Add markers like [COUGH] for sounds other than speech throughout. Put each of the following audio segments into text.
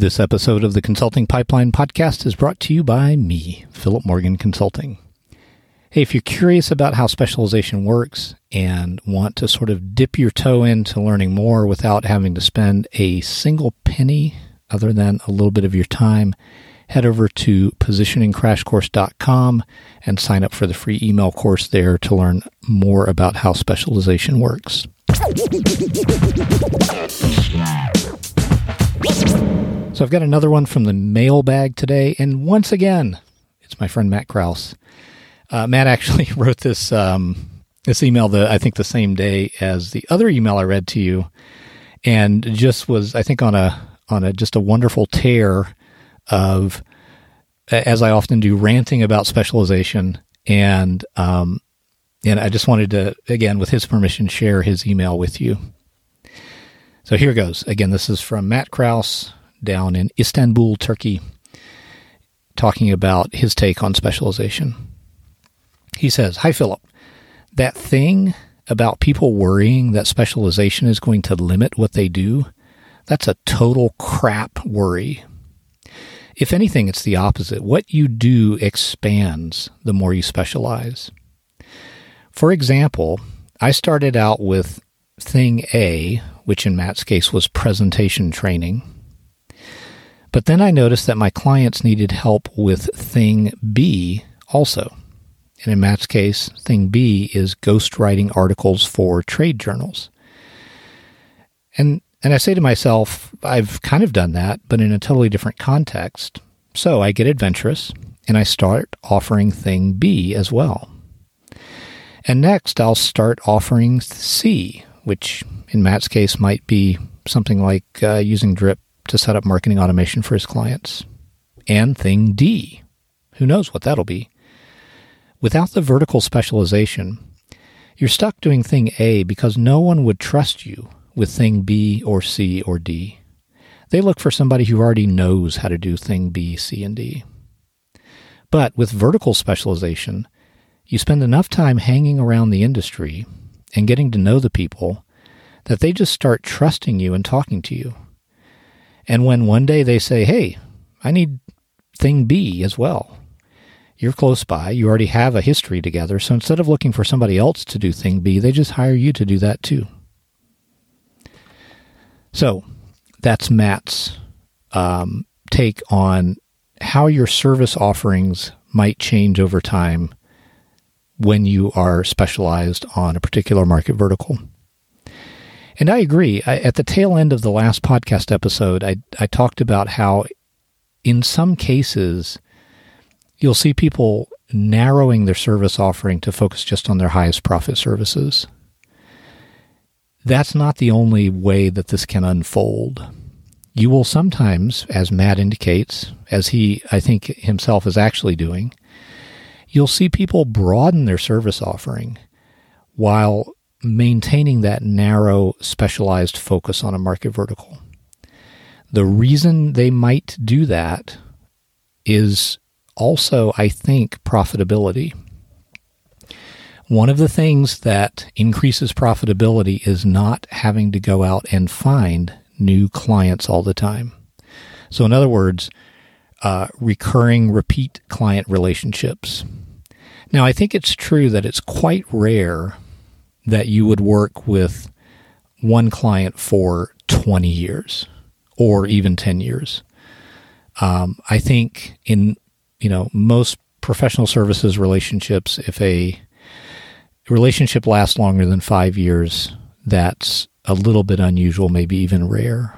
This episode of the Consulting Pipeline podcast is brought to you by me, Philip Morgan Consulting. Hey, if you're curious about how specialization works and want to sort of dip your toe into learning more without having to spend a single penny other than a little bit of your time, head over to positioningcrashcourse.com and sign up for the free email course there to learn more about how specialization works. [LAUGHS] So I've got another one from the mailbag today, and once again, it's my friend Matt Kraus. Uh, Matt actually [LAUGHS] wrote this um, this email the I think the same day as the other email I read to you, and just was I think on a on a just a wonderful tear of as I often do ranting about specialization and um, and I just wanted to again with his permission share his email with you. So here goes. Again, this is from Matt Kraus down in Istanbul, Turkey, talking about his take on specialization. He says, Hi, Philip. That thing about people worrying that specialization is going to limit what they do, that's a total crap worry. If anything, it's the opposite. What you do expands the more you specialize. For example, I started out with thing A, which in Matt's case was presentation training. But then I noticed that my clients needed help with thing B also. And in Matt's case, thing B is ghostwriting articles for trade journals. And and I say to myself, I've kind of done that, but in a totally different context. So I get adventurous and I start offering thing B as well. And next, I'll start offering C, which in Matt's case might be something like uh, using Drip to set up marketing automation for his clients. And thing D. Who knows what that'll be? Without the vertical specialization, you're stuck doing thing A because no one would trust you with thing B or C or D. They look for somebody who already knows how to do thing B, C, and D. But with vertical specialization, you spend enough time hanging around the industry and getting to know the people that they just start trusting you and talking to you. And when one day they say, hey, I need thing B as well, you're close by, you already have a history together. So instead of looking for somebody else to do thing B, they just hire you to do that too. So that's Matt's um, take on how your service offerings might change over time when you are specialized on a particular market vertical. And I agree. I, at the tail end of the last podcast episode, I, I talked about how, in some cases, you'll see people narrowing their service offering to focus just on their highest profit services. That's not the only way that this can unfold. You will sometimes, as Matt indicates, as he, I think, himself is actually doing, you'll see people broaden their service offering while maintaining that narrow, specialized focus on a market vertical. The reason they might do that is also, I think, profitability. One of the things that increases profitability is not having to go out and find new clients all the time. So, in other words, uh, recurring repeat client relationships. Now, I think it's true that it's quite rare that you would work with one client for 20 years or even 10 years. Um, I think in you know most professional services relationships, if a relationship lasts longer than five years, that's a little bit unusual, maybe even rare.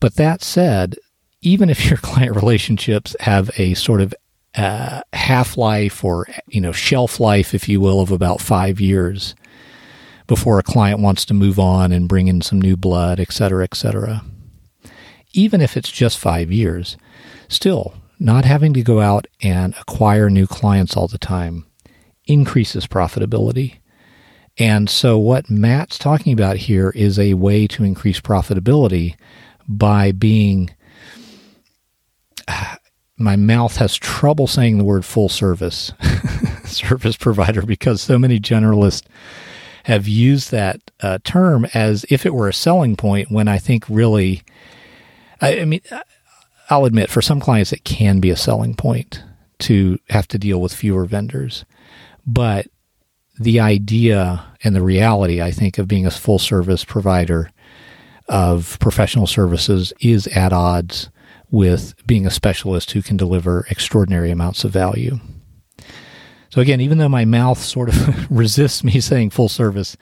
But that said, even if [LAUGHS] your client relationships have a sort of uh, half life or you know shelf life, if you will, of about five years, before a client wants to move on and bring in some new blood, et cetera, et cetera. Even if it's just five years, still not having to go out and acquire new clients all the time increases profitability. And so, what Matt's talking about here is a way to increase profitability by being. [SIGHS] My mouth has trouble saying the word full service [LAUGHS] service provider because so many generalists have used that uh, term as if it were a selling point when I think really, I, I mean, I'll admit, for some clients, it can be a selling point to have to deal with fewer vendors. But the idea and the reality, I think, of being a full service provider of professional services is at odds with being a specialist who can deliver extraordinary amounts of value. So, again, even though my mouth sort of [LAUGHS] resists me saying full service,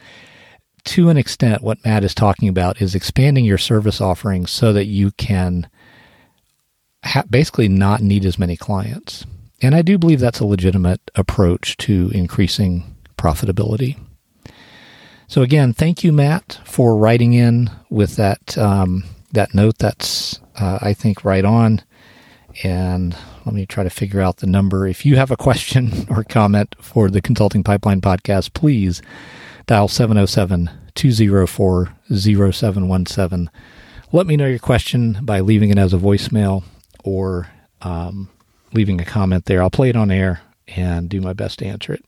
to an extent, what Matt is talking about is expanding your service offerings so that you can ha- basically not need as many clients. And I do believe that's a legitimate approach to increasing profitability. So again, thank you, Matt, for writing in with that um, that note. That's uh, I think right on. And let me try to figure out the number. If you have a question [LAUGHS] or comment for the Consulting Pipeline podcast, please dial 707 204 0717. Let me know your question by leaving it as a voicemail or um, leaving a comment there. I'll play it on air and do my best to answer it.